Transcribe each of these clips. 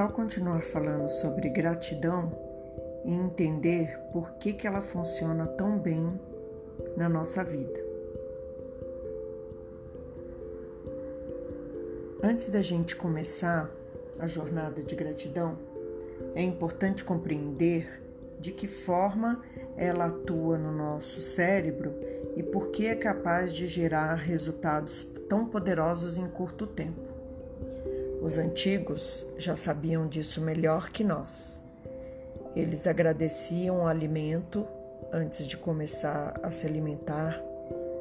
tal continuar falando sobre gratidão e entender por que, que ela funciona tão bem na nossa vida? Antes da gente começar a jornada de gratidão, é importante compreender de que forma ela atua no nosso cérebro e por que é capaz de gerar resultados tão poderosos em curto tempo. Os antigos já sabiam disso melhor que nós. Eles agradeciam o alimento antes de começar a se alimentar,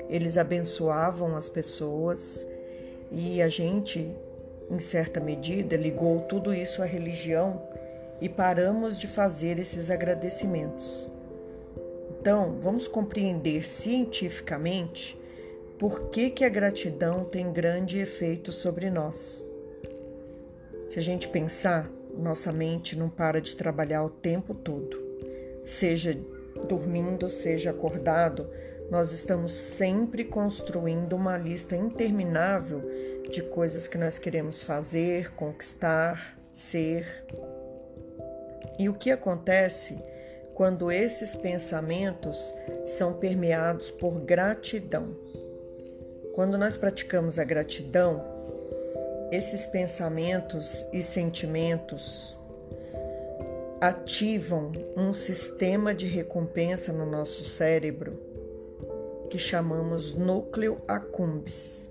eles abençoavam as pessoas e a gente, em certa medida, ligou tudo isso à religião e paramos de fazer esses agradecimentos. Então, vamos compreender cientificamente por que, que a gratidão tem grande efeito sobre nós. Se a gente pensar, nossa mente não para de trabalhar o tempo todo. Seja dormindo, seja acordado, nós estamos sempre construindo uma lista interminável de coisas que nós queremos fazer, conquistar, ser. E o que acontece quando esses pensamentos são permeados por gratidão? Quando nós praticamos a gratidão, esses pensamentos e sentimentos ativam um sistema de recompensa no nosso cérebro que chamamos núcleo accumbens.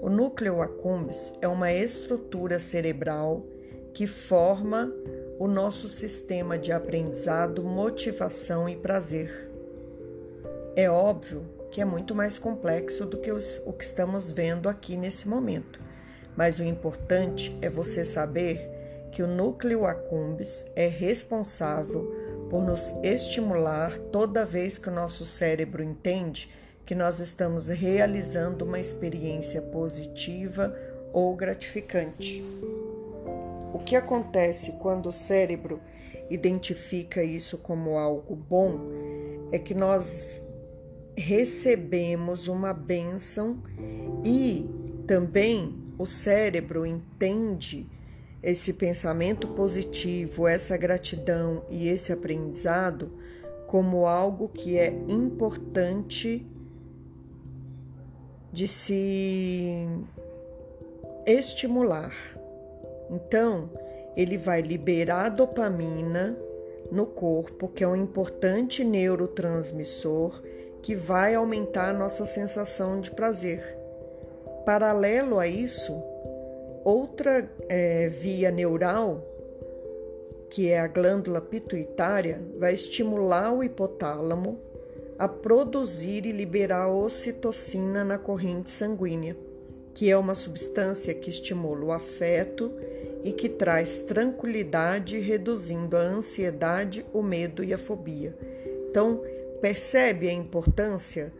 O núcleo accumbens é uma estrutura cerebral que forma o nosso sistema de aprendizado, motivação e prazer. É óbvio que é muito mais complexo do que o que estamos vendo aqui nesse momento mas o importante é você saber que o núcleo accumbens é responsável por nos estimular toda vez que o nosso cérebro entende que nós estamos realizando uma experiência positiva ou gratificante. O que acontece quando o cérebro identifica isso como algo bom é que nós recebemos uma bênção e também o cérebro entende esse pensamento positivo, essa gratidão e esse aprendizado como algo que é importante de se estimular. Então, ele vai liberar dopamina no corpo, que é um importante neurotransmissor que vai aumentar a nossa sensação de prazer. Paralelo a isso, outra é, via neural, que é a glândula pituitária, vai estimular o hipotálamo a produzir e liberar ocitocina na corrente sanguínea, que é uma substância que estimula o afeto e que traz tranquilidade, reduzindo a ansiedade, o medo e a fobia. Então, percebe a importância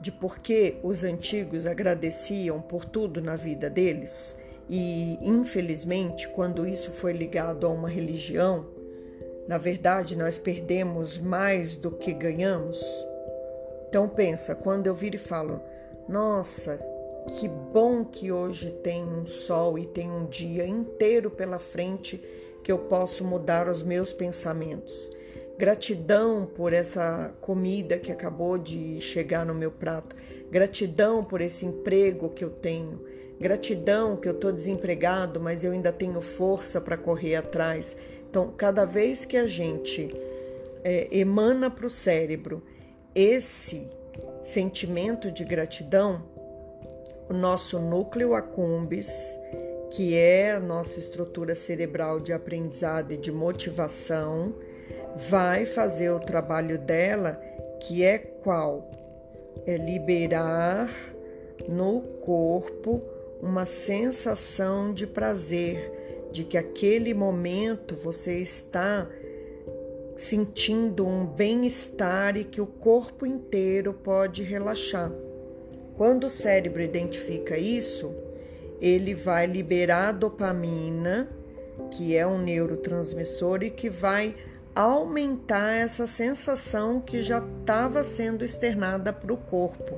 de por que os antigos agradeciam por tudo na vida deles e, infelizmente, quando isso foi ligado a uma religião, na verdade nós perdemos mais do que ganhamos. Então pensa, quando eu viro e falo, nossa, que bom que hoje tem um sol e tem um dia inteiro pela frente que eu posso mudar os meus pensamentos Gratidão por essa comida que acabou de chegar no meu prato. Gratidão por esse emprego que eu tenho. Gratidão que eu estou desempregado, mas eu ainda tenho força para correr atrás. Então, cada vez que a gente é, emana para o cérebro esse sentimento de gratidão, o nosso núcleo accumbens, que é a nossa estrutura cerebral de aprendizado e de motivação, vai fazer o trabalho dela, que é qual? É liberar no corpo uma sensação de prazer, de que aquele momento você está sentindo um bem-estar e que o corpo inteiro pode relaxar. Quando o cérebro identifica isso, ele vai liberar dopamina, que é um neurotransmissor e que vai aumentar essa sensação que já estava sendo externada para o corpo.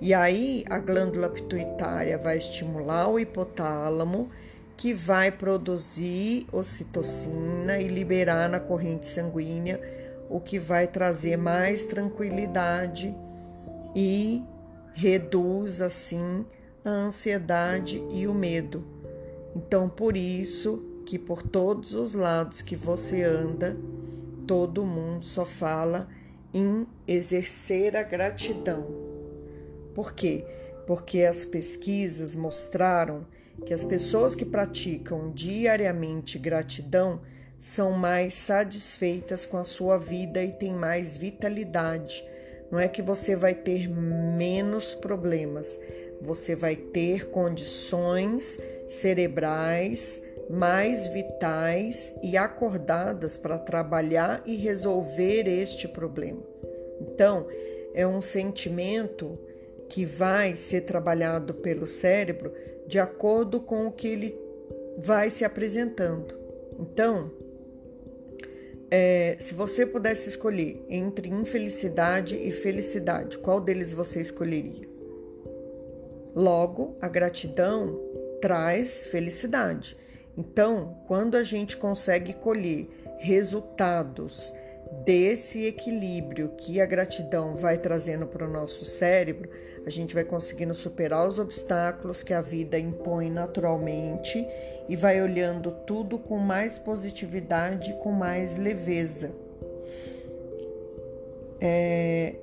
E aí a glândula pituitária vai estimular o hipotálamo, que vai produzir ocitocina e liberar na corrente sanguínea, o que vai trazer mais tranquilidade e reduz assim a ansiedade e o medo. Então, por isso que por todos os lados que você anda, todo mundo só fala em exercer a gratidão. Por quê? Porque as pesquisas mostraram que as pessoas que praticam diariamente gratidão são mais satisfeitas com a sua vida e têm mais vitalidade. Não é que você vai ter menos problemas, você vai ter condições cerebrais mais vitais e acordadas para trabalhar e resolver este problema. Então, é um sentimento que vai ser trabalhado pelo cérebro de acordo com o que ele vai se apresentando. Então, é, se você pudesse escolher entre infelicidade e felicidade, qual deles você escolheria? Logo, a gratidão traz felicidade. Então, quando a gente consegue colher resultados desse equilíbrio que a gratidão vai trazendo para o nosso cérebro, a gente vai conseguindo superar os obstáculos que a vida impõe naturalmente e vai olhando tudo com mais positividade, com mais leveza. É,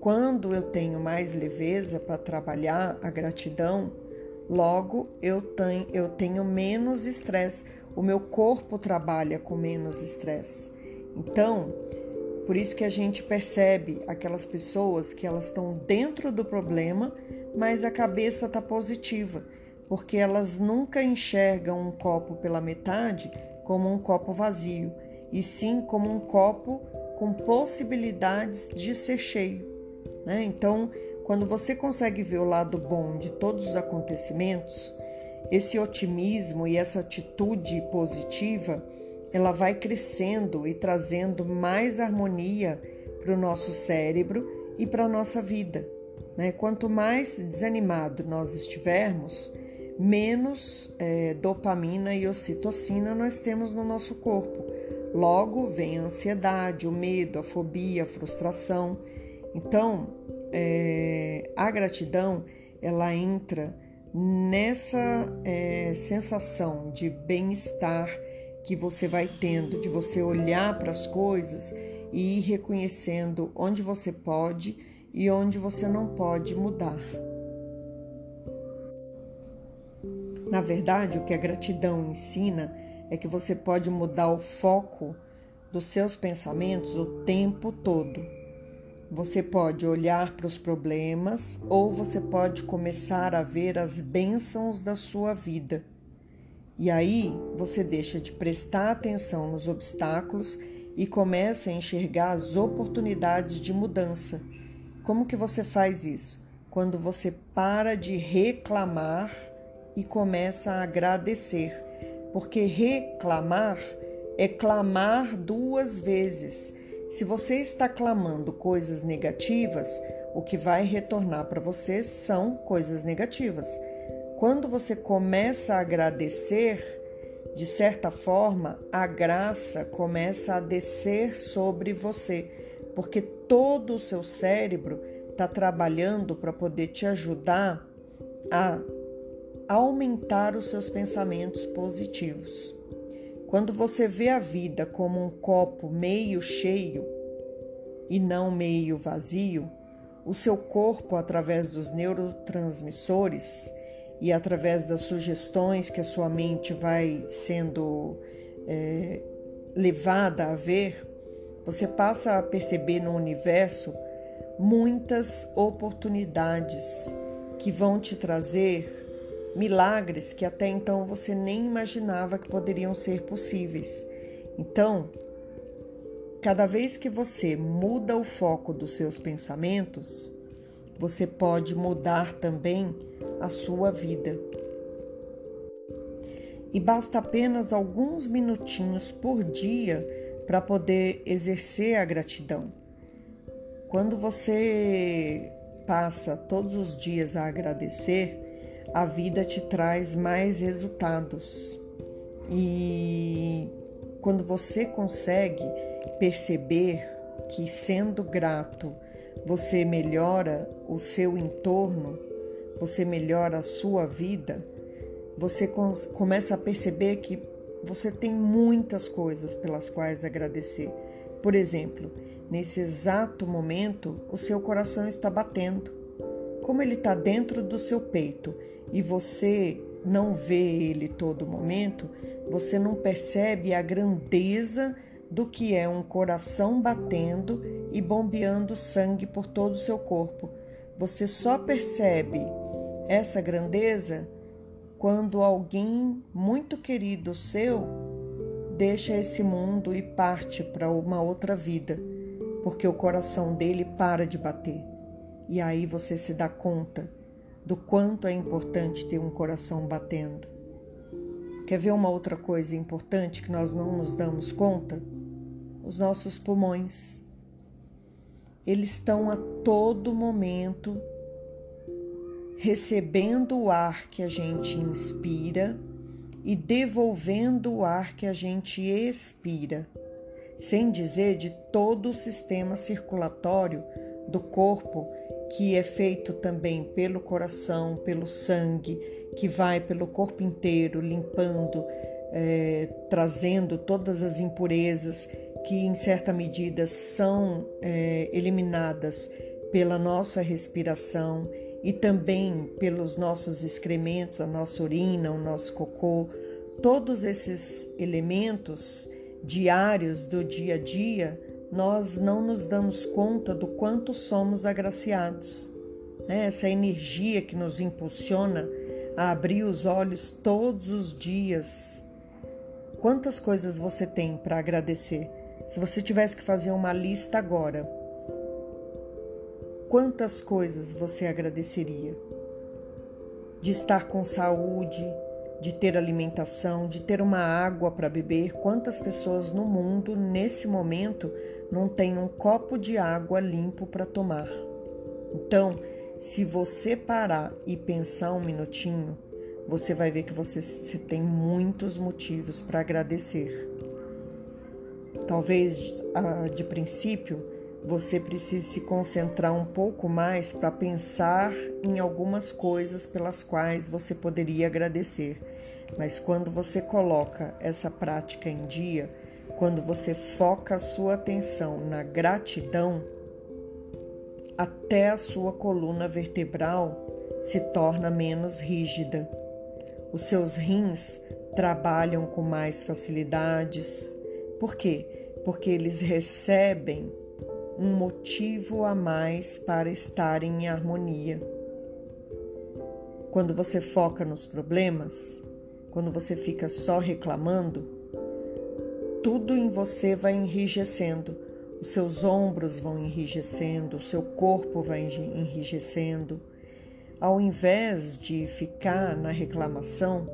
quando eu tenho mais leveza para trabalhar a gratidão, logo eu tenho, eu tenho menos estresse, o meu corpo trabalha com menos estresse. Então, por isso que a gente percebe aquelas pessoas que elas estão dentro do problema, mas a cabeça está positiva, porque elas nunca enxergam um copo pela metade como um copo vazio, e sim como um copo com possibilidades de ser cheio. Né? Então, quando você consegue ver o lado bom de todos os acontecimentos, esse otimismo e essa atitude positiva ela vai crescendo e trazendo mais harmonia para o nosso cérebro e para a nossa vida. Né? Quanto mais desanimado nós estivermos, menos é, dopamina e ocitocina nós temos no nosso corpo. Logo vem a ansiedade, o medo, a fobia, a frustração. Então, é, a gratidão ela entra nessa é, sensação de bem-estar que você vai tendo de você olhar para as coisas e ir reconhecendo onde você pode e onde você não pode mudar. Na verdade, o que a gratidão ensina é que você pode mudar o foco dos seus pensamentos o tempo todo. Você pode olhar para os problemas ou você pode começar a ver as bênçãos da sua vida. E aí você deixa de prestar atenção nos obstáculos e começa a enxergar as oportunidades de mudança. Como que você faz isso? Quando você para de reclamar e começa a agradecer. Porque reclamar é clamar duas vezes. Se você está clamando coisas negativas, o que vai retornar para você são coisas negativas. Quando você começa a agradecer, de certa forma, a graça começa a descer sobre você, porque todo o seu cérebro está trabalhando para poder te ajudar a aumentar os seus pensamentos positivos. Quando você vê a vida como um copo meio cheio e não meio vazio, o seu corpo, através dos neurotransmissores, e através das sugestões que a sua mente vai sendo é, levada a ver, você passa a perceber no universo muitas oportunidades que vão te trazer milagres que até então você nem imaginava que poderiam ser possíveis. Então, cada vez que você muda o foco dos seus pensamentos, você pode mudar também a sua vida. E basta apenas alguns minutinhos por dia para poder exercer a gratidão. Quando você passa todos os dias a agradecer, a vida te traz mais resultados. E quando você consegue perceber que sendo grato você melhora o seu entorno, você melhora a sua vida, você começa a perceber que você tem muitas coisas pelas quais agradecer. Por exemplo, nesse exato momento, o seu coração está batendo. Como ele está dentro do seu peito e você não vê ele todo momento, você não percebe a grandeza do que é um coração batendo e bombeando sangue por todo o seu corpo. Você só percebe essa grandeza quando alguém muito querido seu deixa esse mundo e parte para uma outra vida, porque o coração dele para de bater. E aí você se dá conta do quanto é importante ter um coração batendo. Quer ver uma outra coisa importante que nós não nos damos conta? Os nossos pulmões. Eles estão a todo momento recebendo o ar que a gente inspira e devolvendo o ar que a gente expira, sem dizer de todo o sistema circulatório do corpo, que é feito também pelo coração, pelo sangue, que vai pelo corpo inteiro, limpando, é, trazendo todas as impurezas que, em certa medida, são é, eliminadas pela nossa respiração e também pelos nossos excrementos, a nossa urina, o nosso cocô, todos esses elementos diários do dia a dia, nós não nos damos conta do quanto somos agraciados. Né? Essa energia que nos impulsiona a abrir os olhos todos os dias. Quantas coisas você tem para agradecer? Se você tivesse que fazer uma lista agora, quantas coisas você agradeceria? De estar com saúde, de ter alimentação, de ter uma água para beber. Quantas pessoas no mundo, nesse momento, não têm um copo de água limpo para tomar? Então, se você parar e pensar um minutinho, você vai ver que você, você tem muitos motivos para agradecer. Talvez ah, de princípio você precise se concentrar um pouco mais para pensar em algumas coisas pelas quais você poderia agradecer. Mas quando você coloca essa prática em dia, quando você foca a sua atenção na gratidão, até a sua coluna vertebral se torna menos rígida. Os seus rins trabalham com mais facilidades. Por quê? Porque eles recebem um motivo a mais para estar em harmonia. Quando você foca nos problemas, quando você fica só reclamando, tudo em você vai enrijecendo, os seus ombros vão enrijecendo, o seu corpo vai enrijecendo. Ao invés de ficar na reclamação,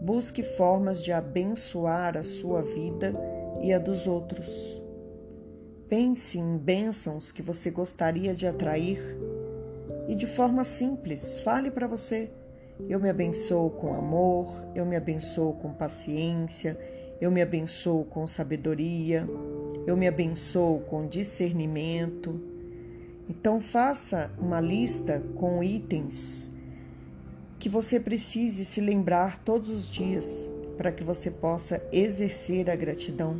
busque formas de abençoar a sua vida e a dos outros. Pense em bênçãos que você gostaria de atrair e de forma simples, fale para você: eu me abençoo com amor, eu me abençoo com paciência, eu me abençoo com sabedoria, eu me abençoo com discernimento. Então, faça uma lista com itens que você precise se lembrar todos os dias para que você possa exercer a gratidão.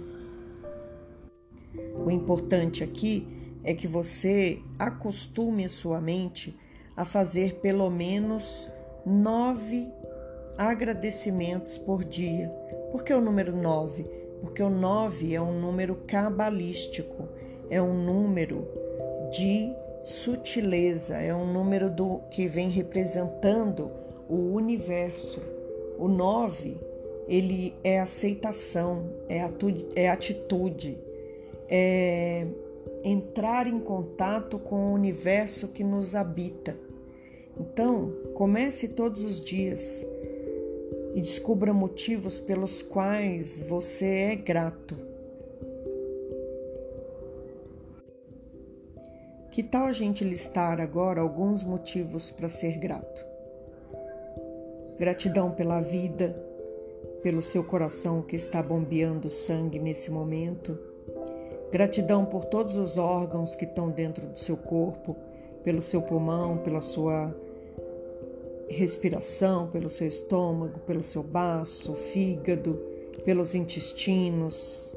O importante aqui é que você acostume a sua mente a fazer pelo menos nove agradecimentos por dia. Por que o número nove? Porque o nove é um número cabalístico, é um número de sutileza, é um número do que vem representando o universo. O nove, ele é aceitação, é, é atitude, é entrar em contato com o universo que nos habita. Então, comece todos os dias e descubra motivos pelos quais você é grato. Que tal a gente listar agora alguns motivos para ser grato? Gratidão pela vida, pelo seu coração que está bombeando sangue nesse momento. Gratidão por todos os órgãos que estão dentro do seu corpo, pelo seu pulmão, pela sua respiração, pelo seu estômago, pelo seu baço, fígado, pelos intestinos.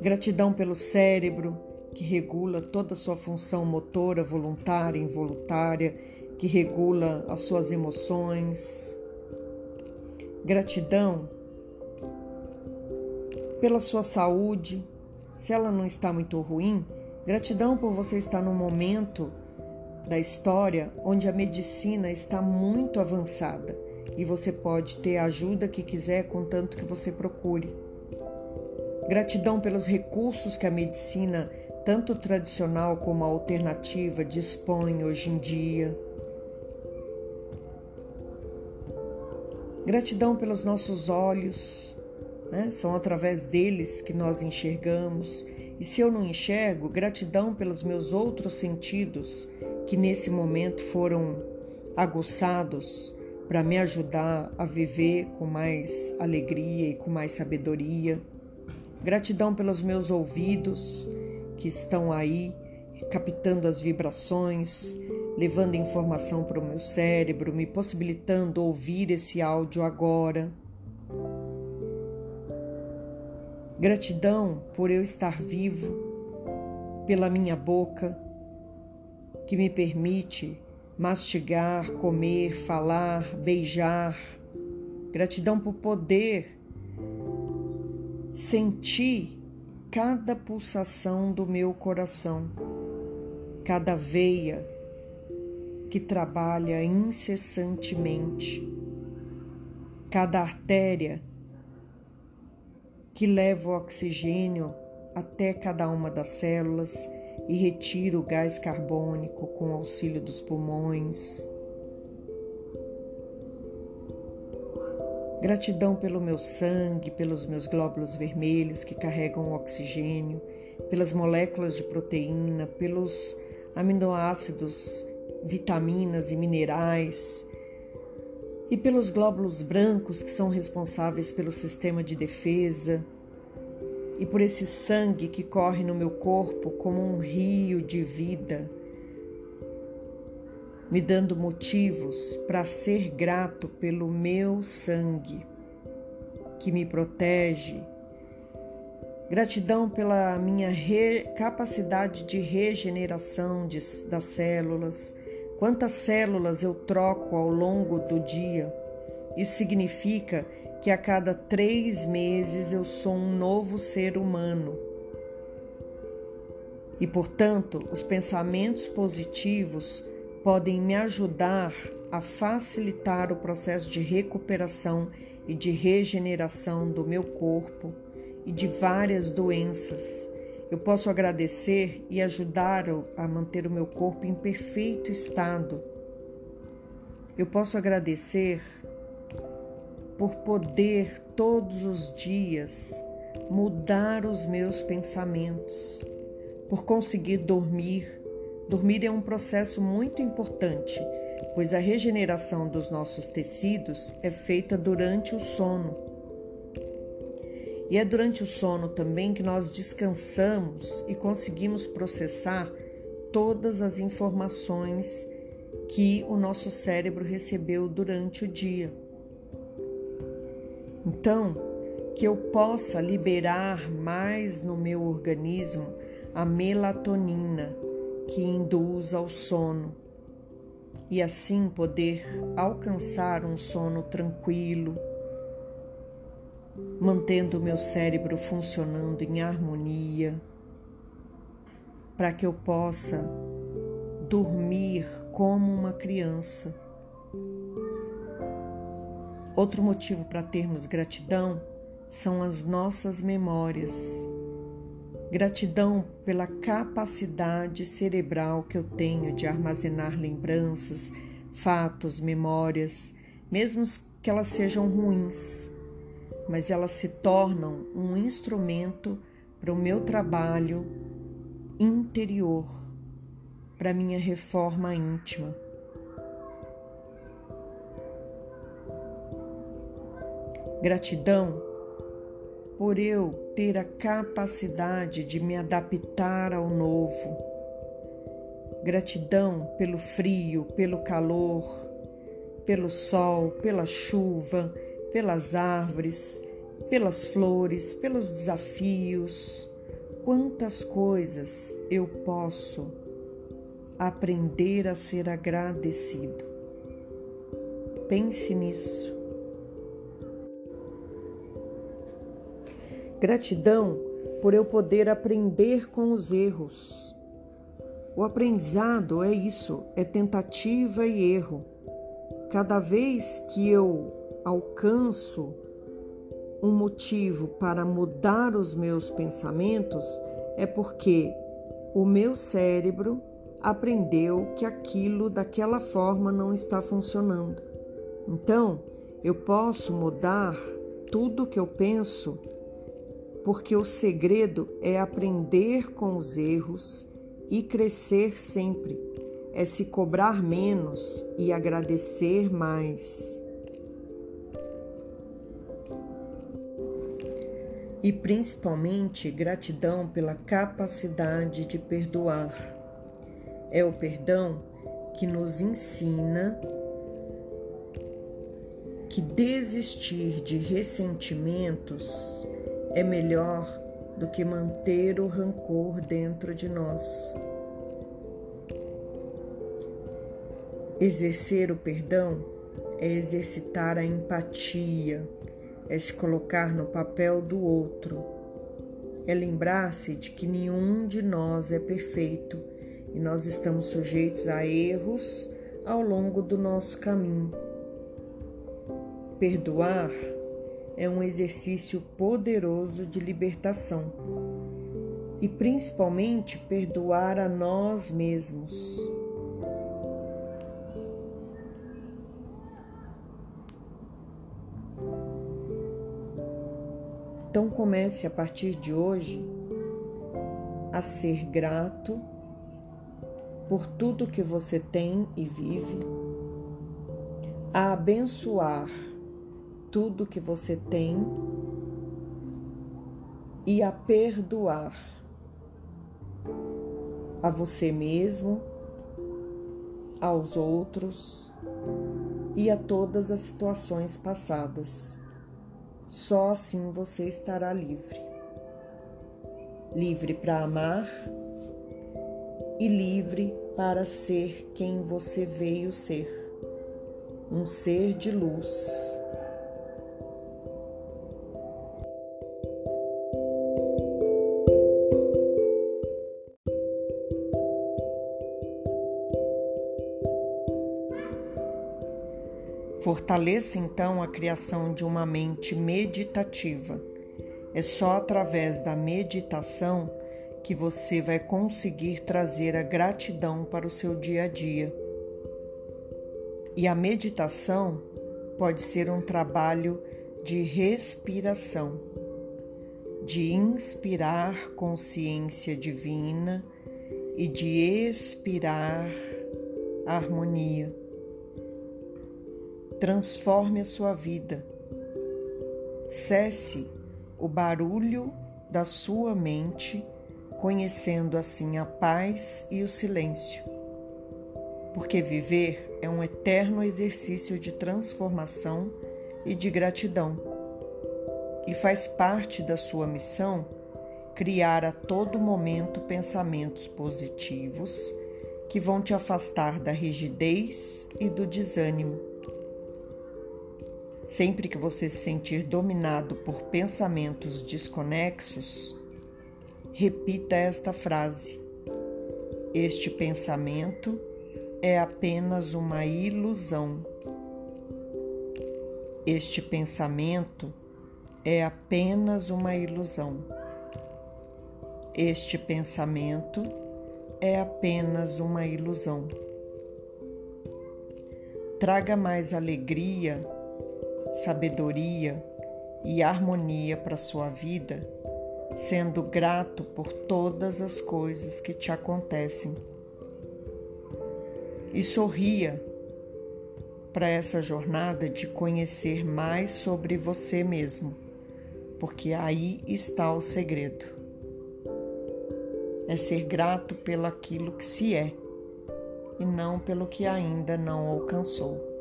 Gratidão pelo cérebro, que regula toda a sua função motora, voluntária involuntária, que regula as suas emoções. Gratidão pela sua saúde, se ela não está muito ruim, gratidão por você estar no momento da história onde a medicina está muito avançada e você pode ter a ajuda que quiser, contanto que você procure. Gratidão pelos recursos que a medicina, tanto tradicional como alternativa, dispõe hoje em dia. Gratidão pelos nossos olhos, né? são através deles que nós enxergamos. E se eu não enxergo, gratidão pelos meus outros sentidos que nesse momento foram aguçados para me ajudar a viver com mais alegria e com mais sabedoria. Gratidão pelos meus ouvidos que estão aí captando as vibrações, levando informação para o meu cérebro, me possibilitando ouvir esse áudio agora. Gratidão por eu estar vivo, pela minha boca, que me permite mastigar, comer, falar, beijar. Gratidão por poder sentir cada pulsação do meu coração, cada veia que trabalha incessantemente, cada artéria que leva o oxigênio até cada uma das células e retira o gás carbônico com auxílio dos pulmões. Gratidão pelo meu sangue, pelos meus glóbulos vermelhos que carregam o oxigênio, pelas moléculas de proteína, pelos aminoácidos, vitaminas e minerais, e pelos glóbulos brancos que são responsáveis pelo sistema de defesa e por esse sangue que corre no meu corpo como um rio de vida, me dando motivos para ser grato pelo meu sangue que me protege. Gratidão pela minha capacidade de regeneração de, das células. Quantas células eu troco ao longo do dia? Isso significa que a cada três meses eu sou um novo ser humano. E, portanto, os pensamentos positivos podem me ajudar a facilitar o processo de recuperação e de regeneração do meu corpo e de várias doenças. Eu posso agradecer e ajudar a manter o meu corpo em perfeito estado. Eu posso agradecer por poder todos os dias mudar os meus pensamentos, por conseguir dormir. Dormir é um processo muito importante, pois a regeneração dos nossos tecidos é feita durante o sono. E é durante o sono também que nós descansamos e conseguimos processar todas as informações que o nosso cérebro recebeu durante o dia. Então, que eu possa liberar mais no meu organismo a melatonina que induz ao sono e assim poder alcançar um sono tranquilo, mantendo o meu cérebro funcionando em harmonia, para que eu possa dormir como uma criança Outro motivo para termos gratidão são as nossas memórias. Gratidão pela capacidade cerebral que eu tenho de armazenar lembranças, fatos, memórias, mesmo que elas sejam ruins, mas elas se tornam um instrumento para o meu trabalho interior, para minha reforma íntima. Gratidão por eu ter a capacidade de me adaptar ao novo. Gratidão pelo frio, pelo calor, pelo sol, pela chuva, pelas árvores, pelas flores, pelos desafios. Quantas coisas eu posso aprender a ser agradecido. Pense nisso. Gratidão por eu poder aprender com os erros. O aprendizado é isso, é tentativa e erro. Cada vez que eu alcanço um motivo para mudar os meus pensamentos, é porque o meu cérebro aprendeu que aquilo daquela forma não está funcionando. Então, eu posso mudar tudo que eu penso porque o segredo é aprender com os erros e crescer sempre, é se cobrar menos e agradecer mais. E principalmente gratidão pela capacidade de perdoar. É o perdão que nos ensina que desistir de ressentimentos é melhor do que manter o rancor dentro de nós. Exercer o perdão é exercitar a empatia, é se colocar no papel do outro, é lembrar-se de que nenhum de nós é perfeito e nós estamos sujeitos a erros ao longo do nosso caminho. Perdoar é um exercício poderoso de libertação e principalmente perdoar a nós mesmos. Então comece a partir de hoje a ser grato por tudo que você tem e vive, a abençoar tudo que você tem e a perdoar a você mesmo, aos outros e a todas as situações passadas. Só assim você estará livre. Livre para amar e livre para ser quem você veio ser um ser de luz. Fortaleça então a criação de uma mente meditativa. É só através da meditação que você vai conseguir trazer a gratidão para o seu dia a dia. E a meditação pode ser um trabalho de respiração, de inspirar consciência divina e de expirar harmonia transforme a sua vida. Cesse o barulho da sua mente, conhecendo assim a paz e o silêncio. Porque viver é um eterno exercício de transformação e de gratidão. E faz parte da sua missão criar a todo momento pensamentos positivos que vão te afastar da rigidez e do desânimo Sempre que você se sentir dominado por pensamentos desconexos, repita esta frase: Este pensamento é apenas uma ilusão. Este pensamento é apenas uma ilusão. Este pensamento é apenas uma ilusão. Traga mais alegria sabedoria e harmonia para sua vida, sendo grato por todas as coisas que te acontecem. E sorria, para essa jornada de conhecer mais sobre você mesmo, porque aí está o segredo. É ser grato pelo aquilo que se é e não pelo que ainda não alcançou.